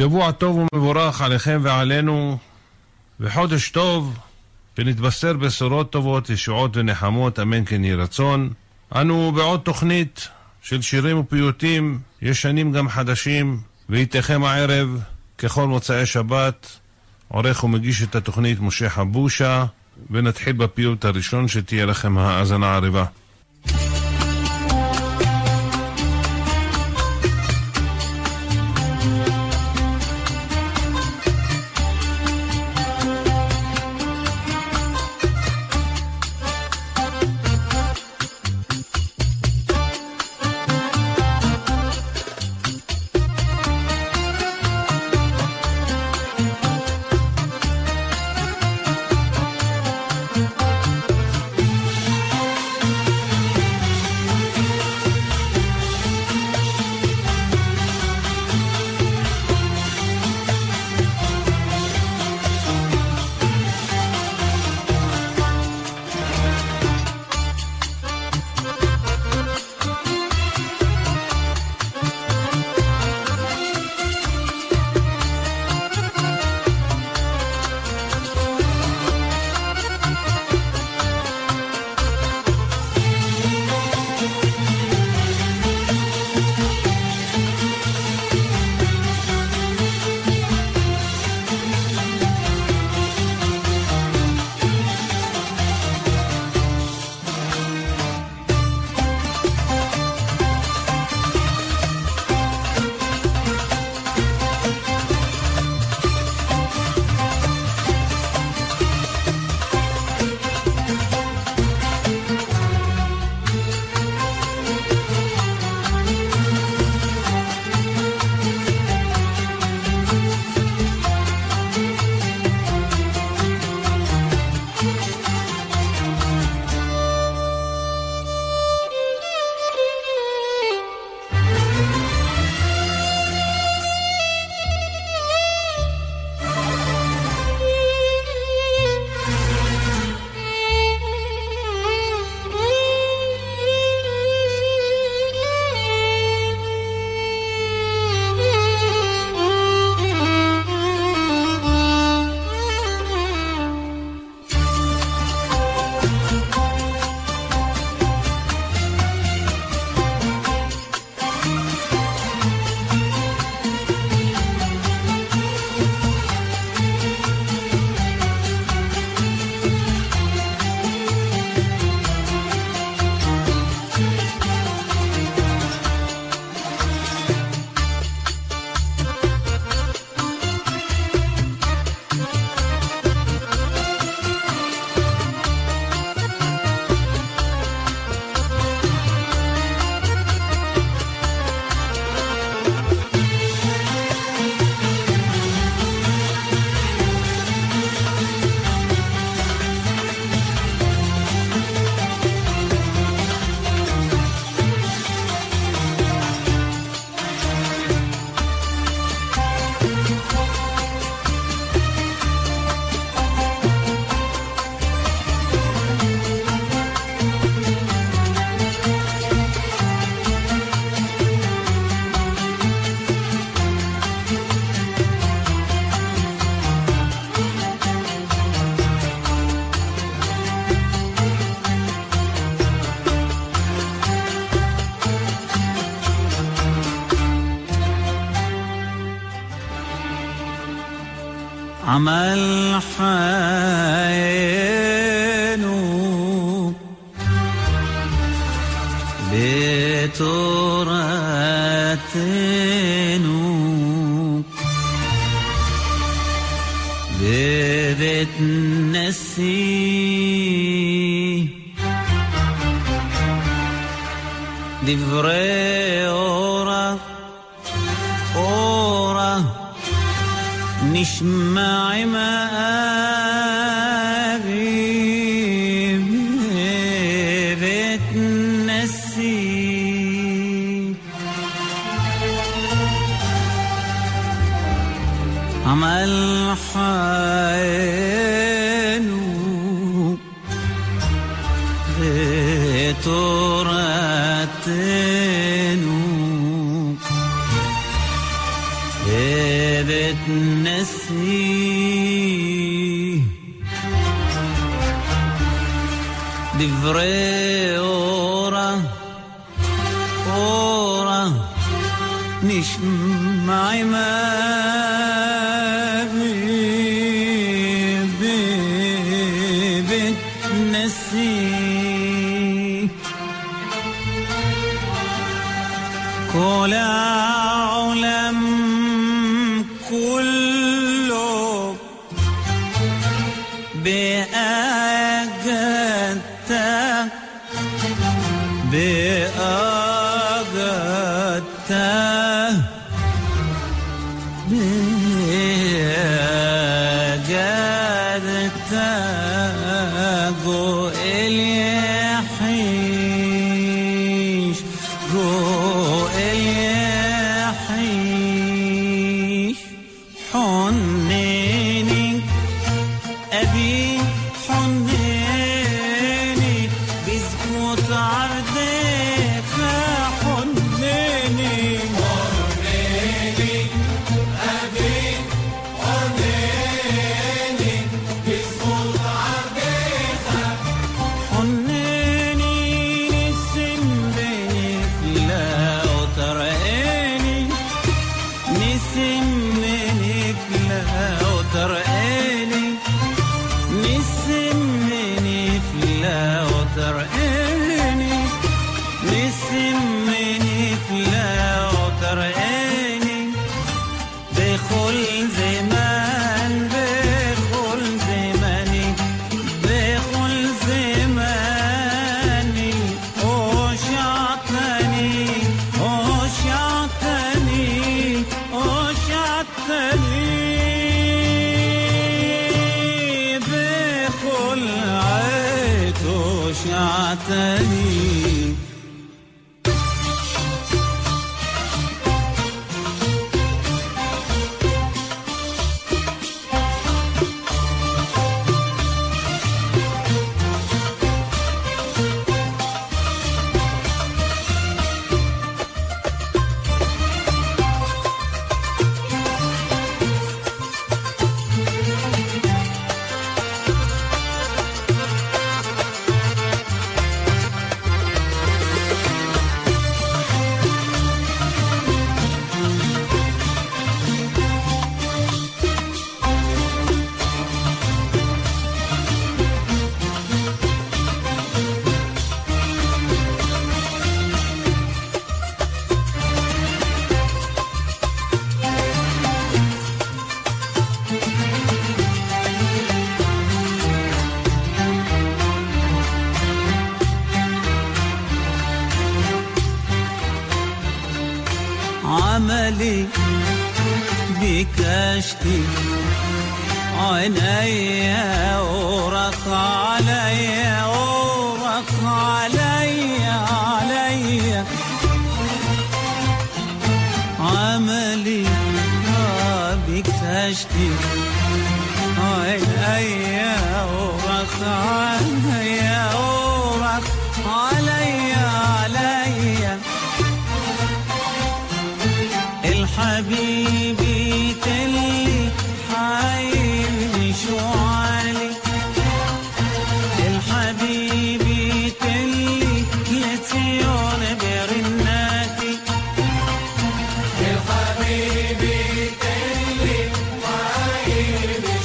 שבוע טוב ומבורך עליכם ועלינו, וחודש טוב, ונתבשר בשורות טובות, ישועות ונחמות, אמן כן יהי רצון. אנו בעוד תוכנית של שירים ופיוטים, ישנים גם חדשים, ואיתכם הערב, ככל מוצאי שבת, עורך ומגיש את התוכנית משה חבושה, ונתחיל בפיוט הראשון שתהיה לכם האזנה ערבה. عمل حينو بتوراتنو ببيت نسي.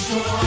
sure.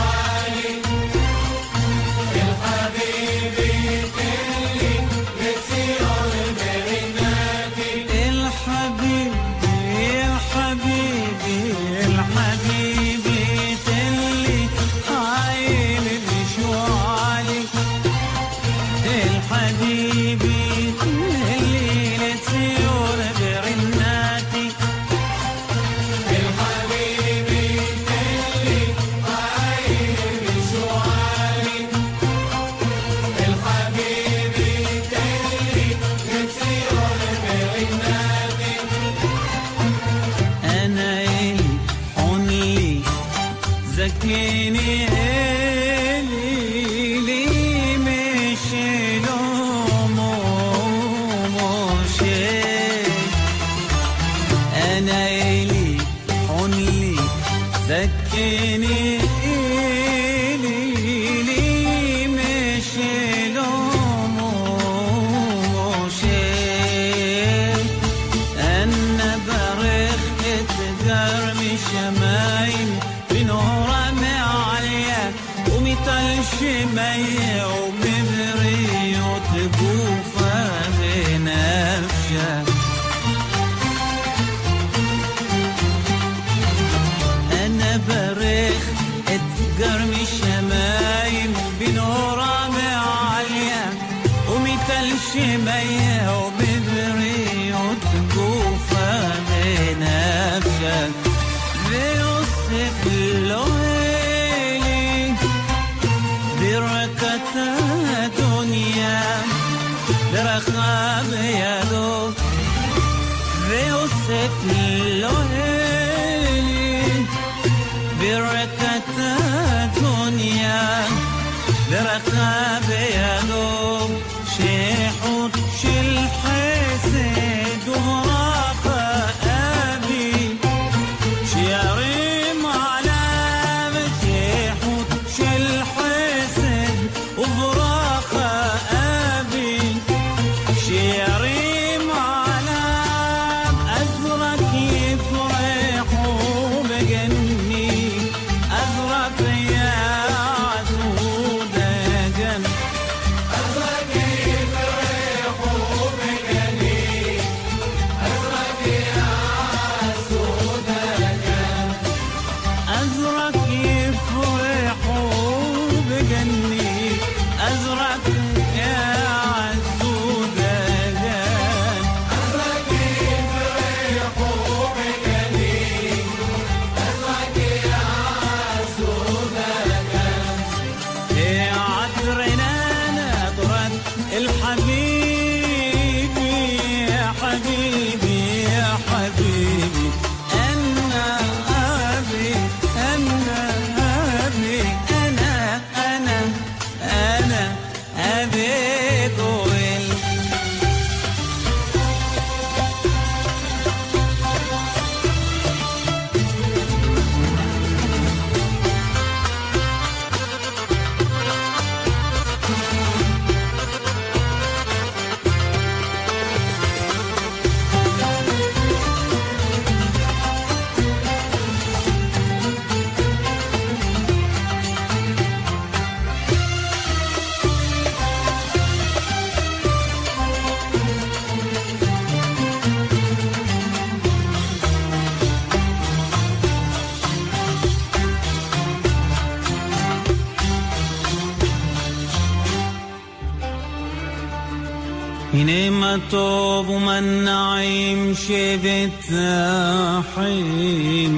ورقه بيده ואוסף לאוהלים ברקת הדוניה ברכה يوم النعيم شذت حين.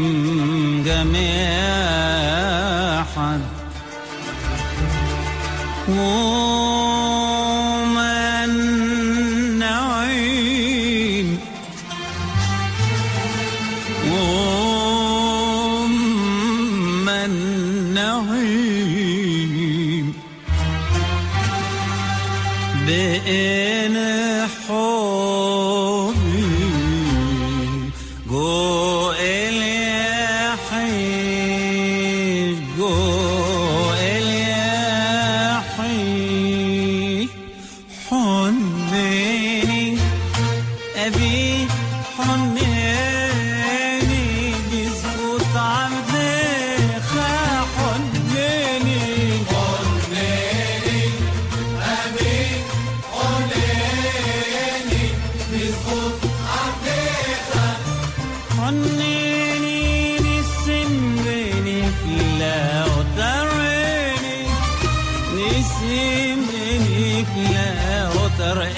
منك لا غدر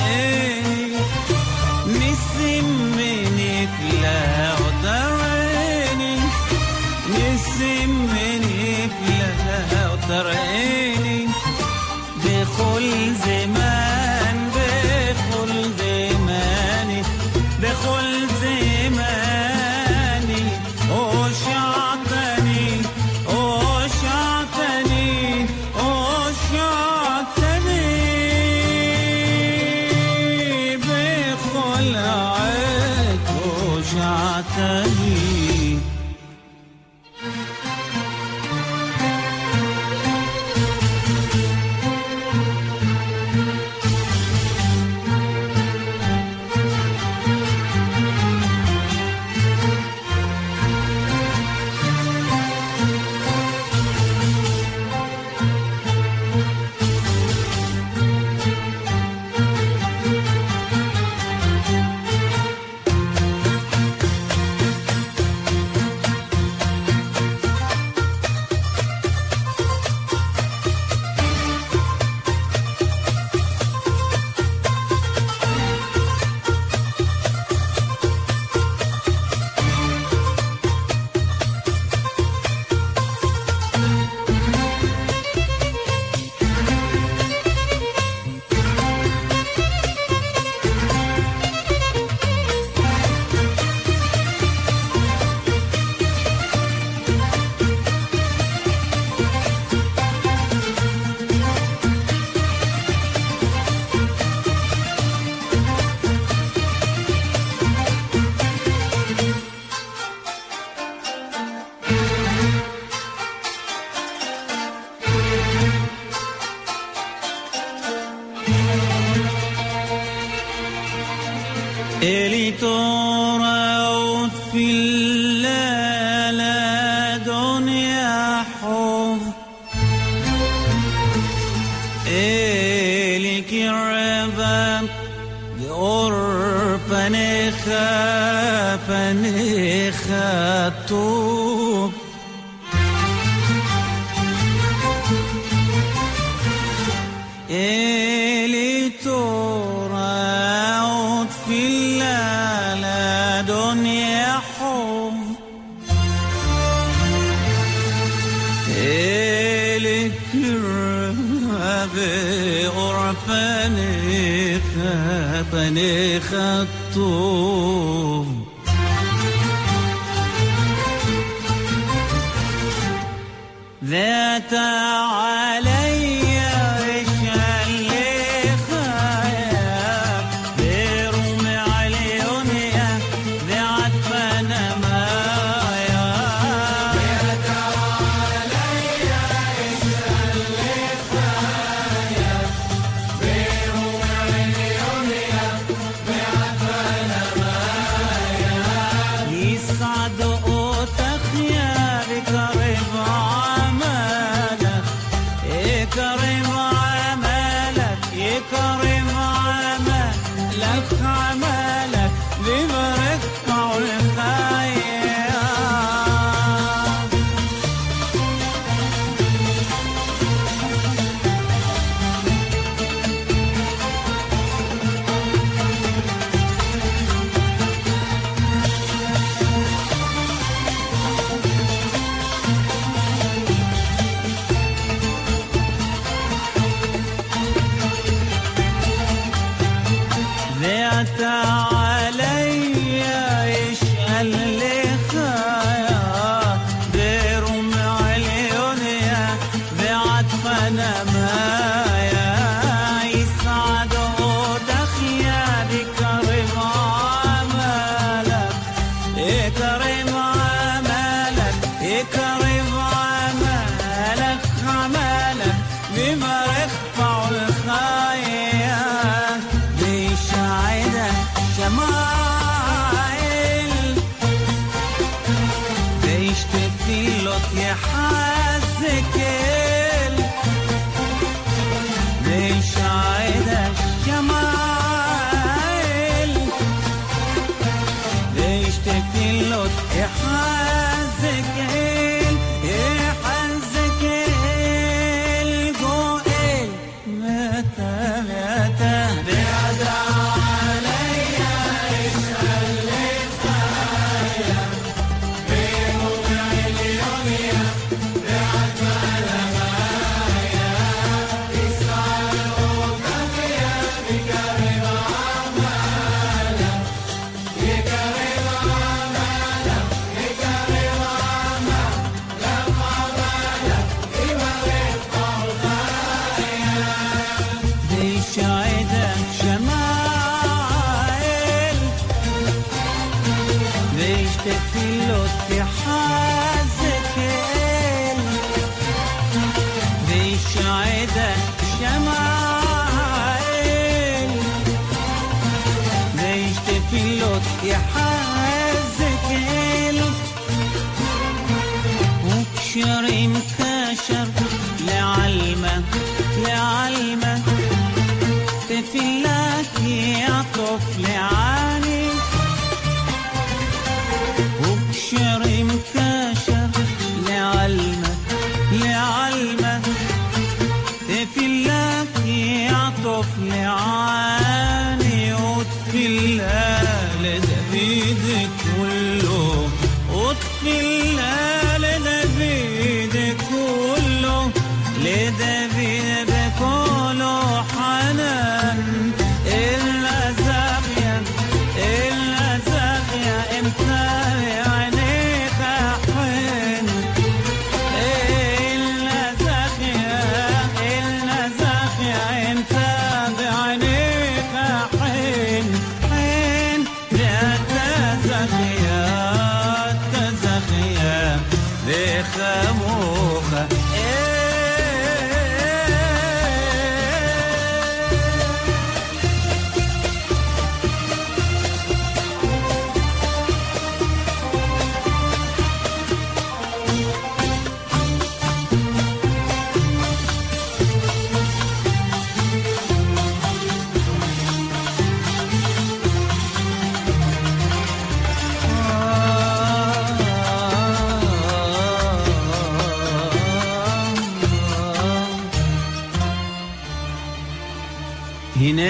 عملك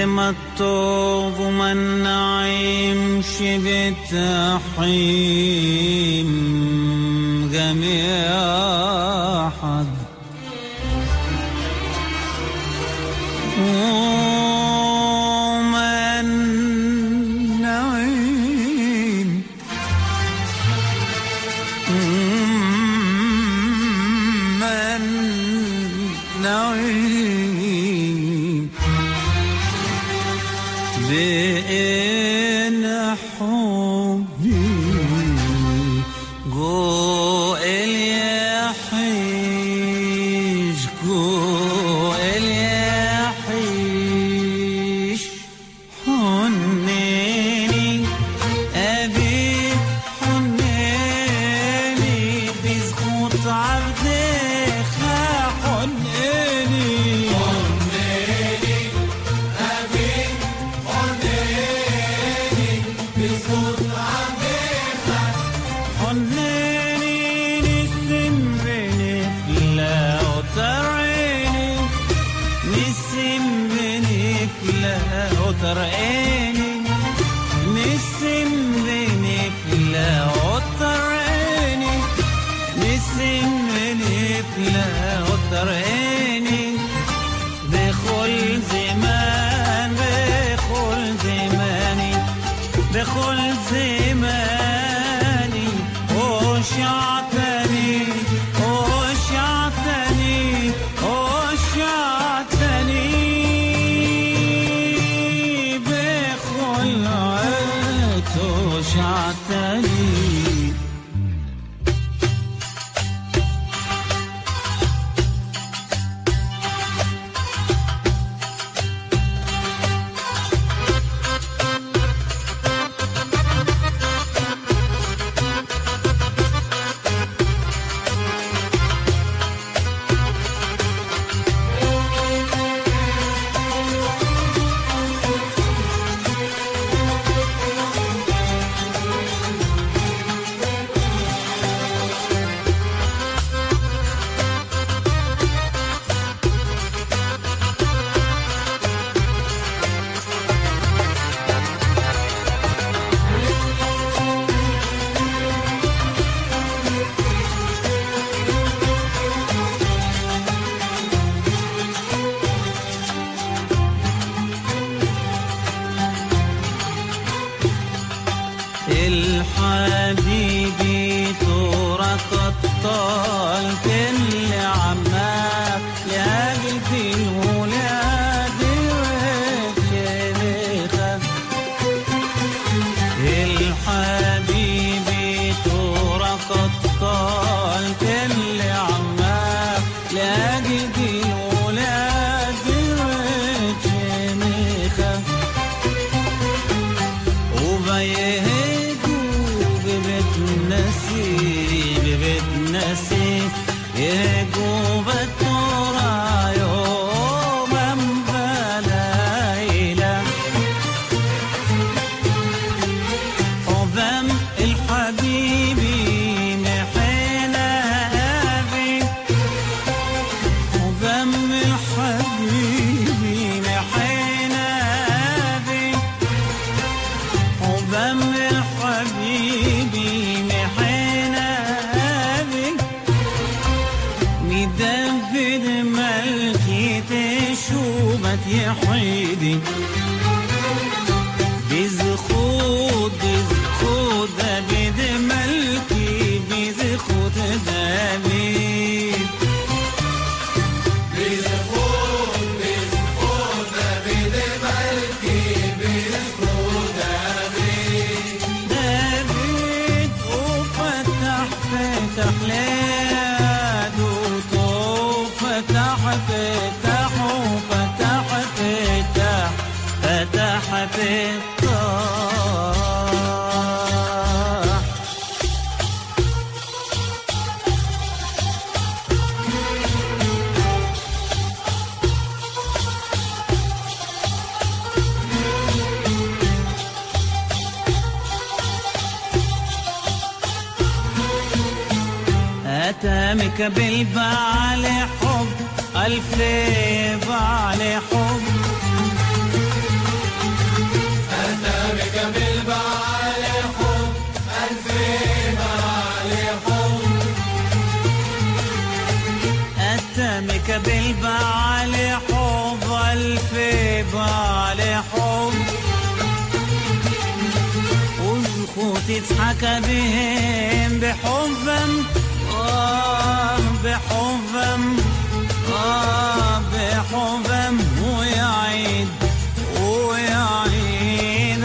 نعم الطوب وما النعيم شبت حيم أتامك بالبعل حب ألف بعل حب. أتامك بالبعل حب ألف بعل حب. أتامك بالبعل حب ألف بعل حب. وتضحك بهم بحبهم بحبم آه بحبم ويعيد ويعيد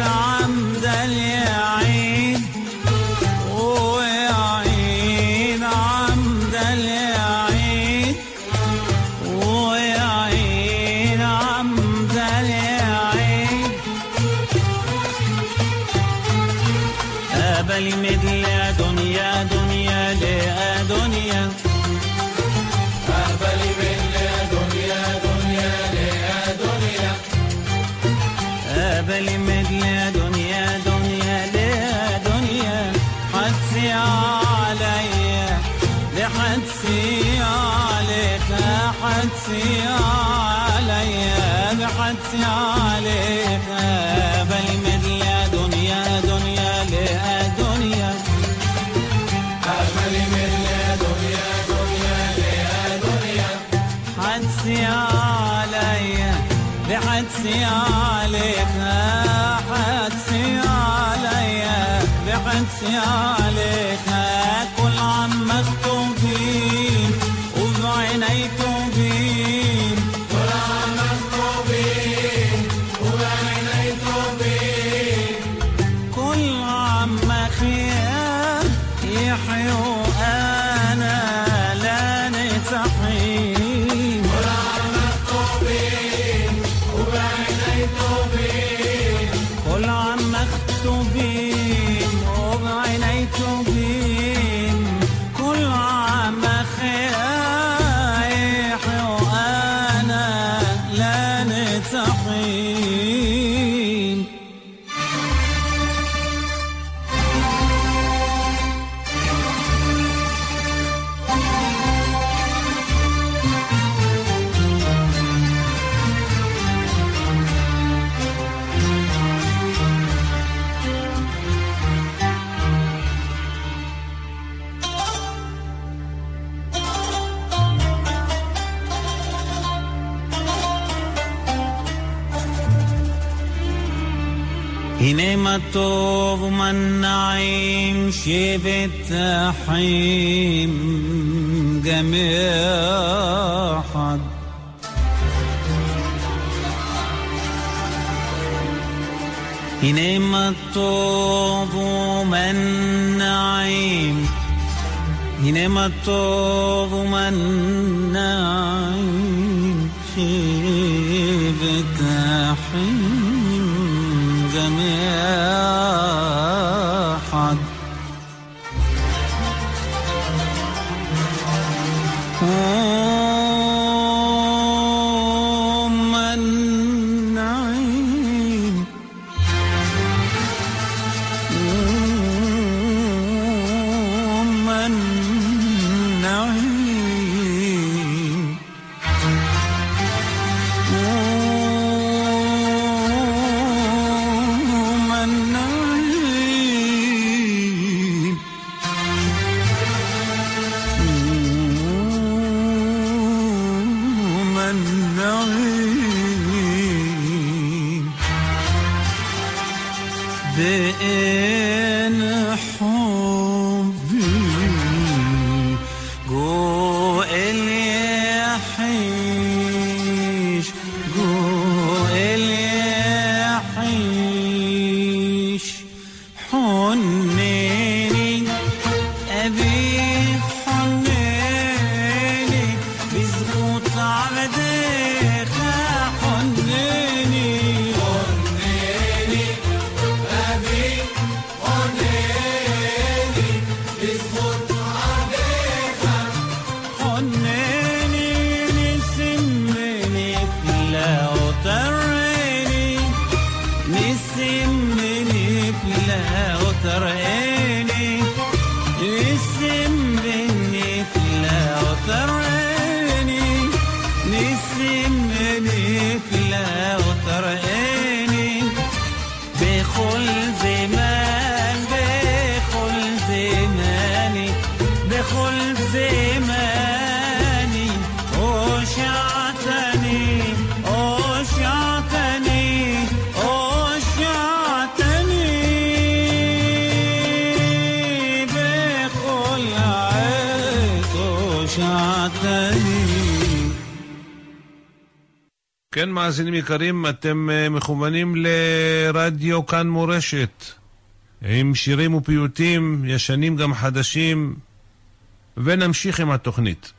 النعيم جميعا. إنعم الطوب من نعيم إنعم الطوب من Hmm. כן, מאזינים יקרים, אתם אה, מכוונים לרדיו כאן מורשת, עם שירים ופיוטים, ישנים גם חדשים, ונמשיך עם התוכנית.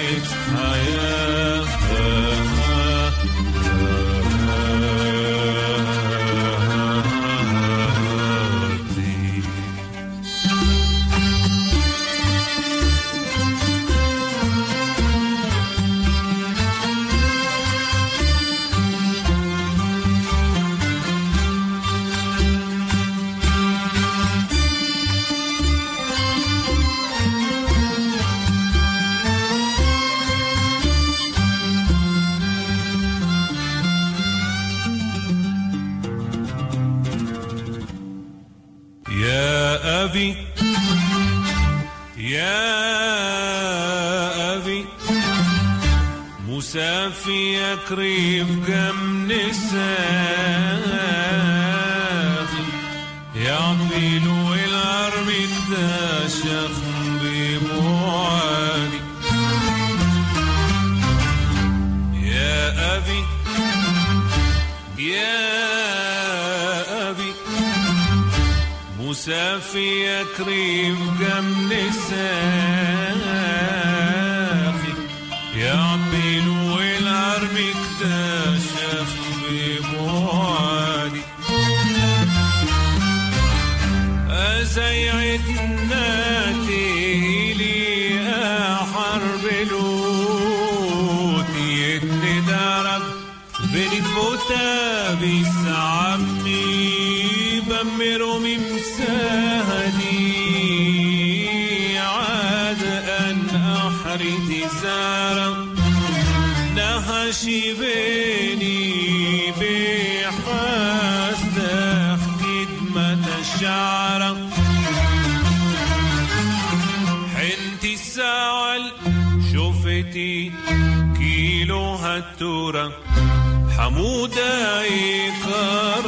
Ewigkeit. ذكري ماشي بيني بحسدك خدمة الشعر. حنت الساعل شفتي كيلو هالتورة حمودة يقال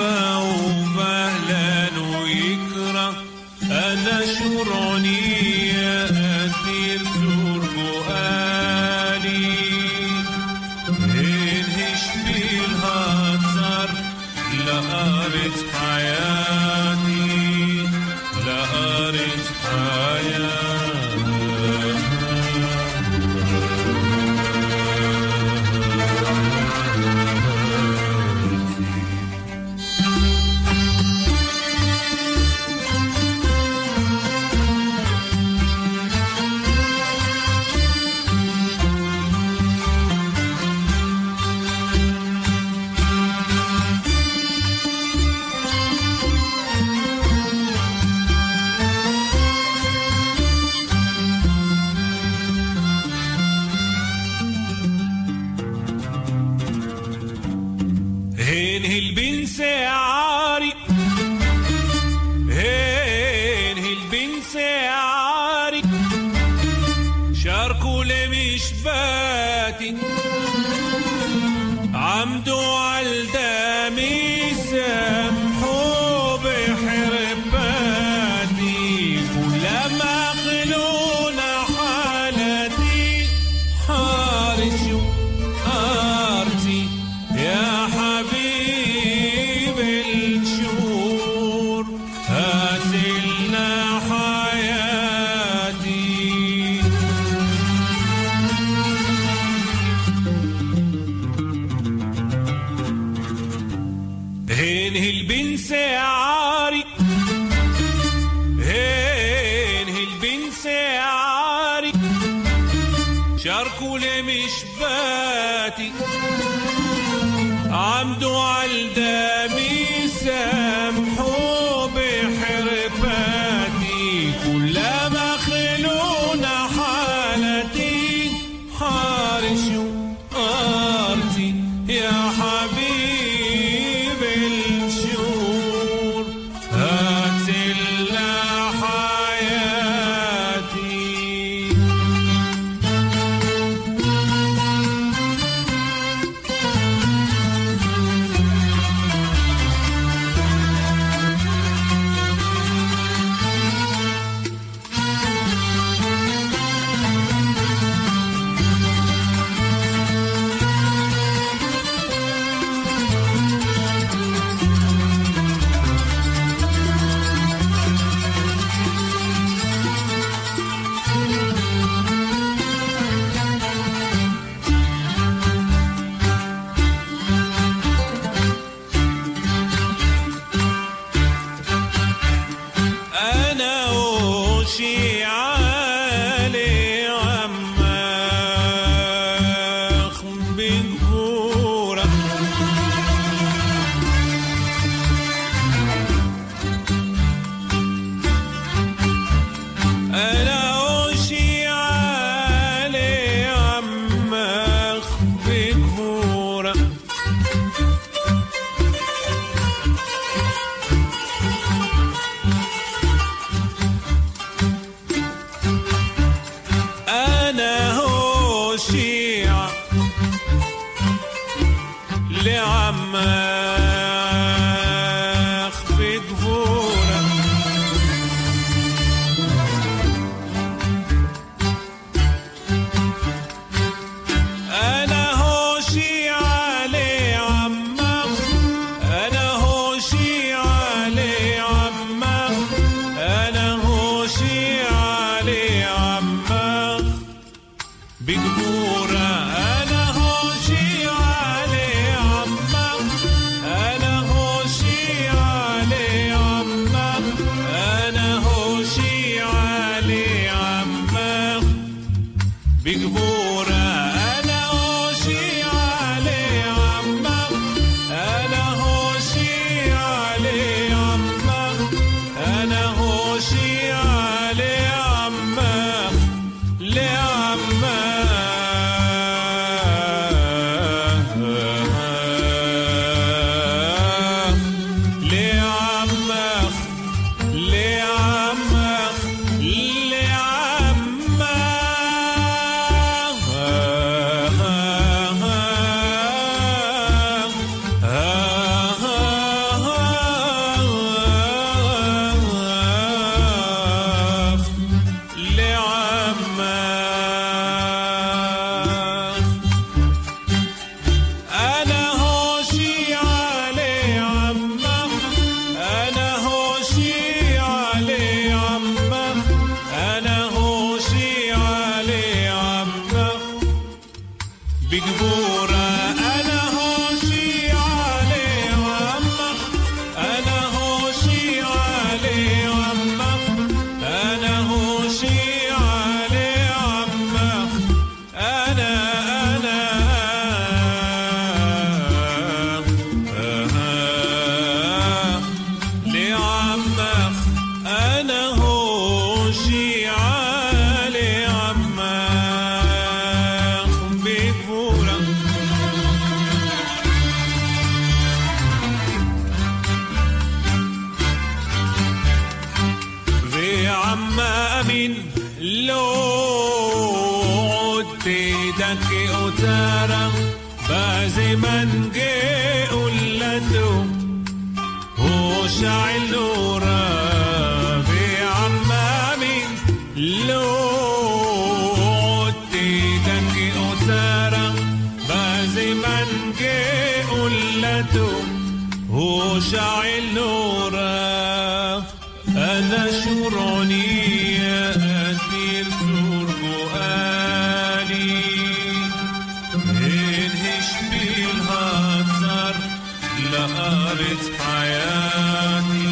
قريت حياتي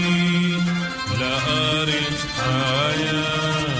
لا حياتي.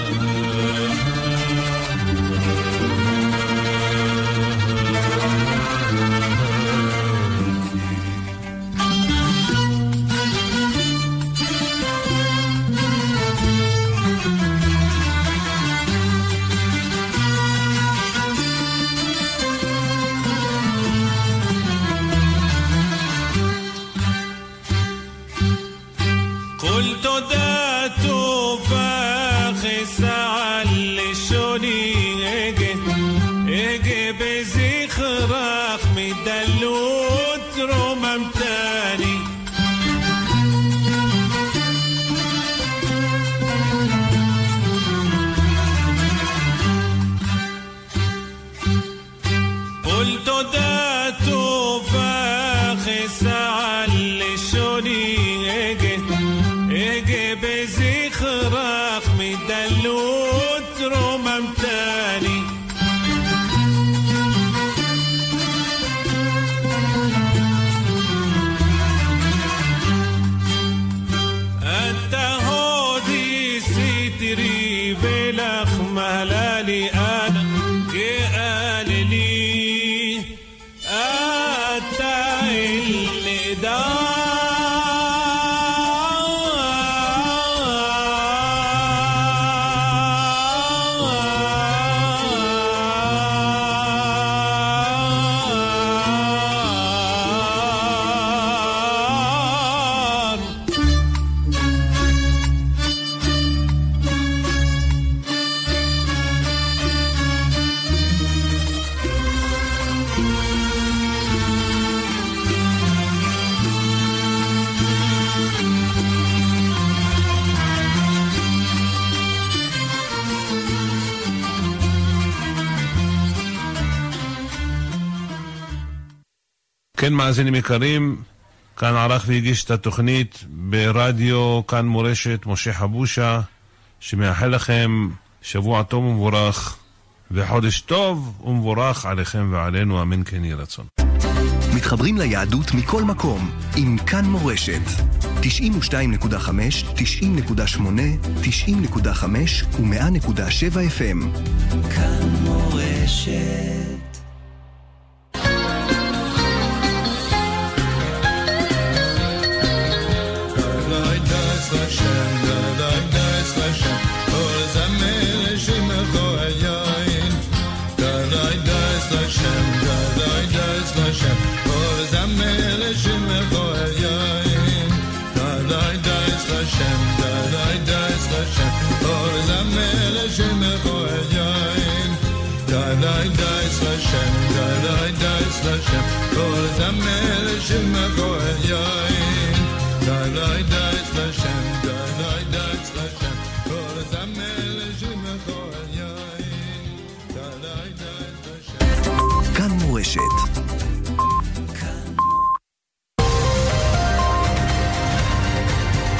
כן, מאזינים יקרים, כאן ערך והגיש את התוכנית ברדיו, כאן מורשת, משה חבושה, שמאחל לכם שבוע טוב ומבורך, וחודש טוב ומבורך עליכם ועלינו, אמן כן יהי רצון. מתחברים ליהדות מכל מקום עם כאן מורשת. 92.5, 90.8, 90.5 ו-100.7 FM. כאן מורשת.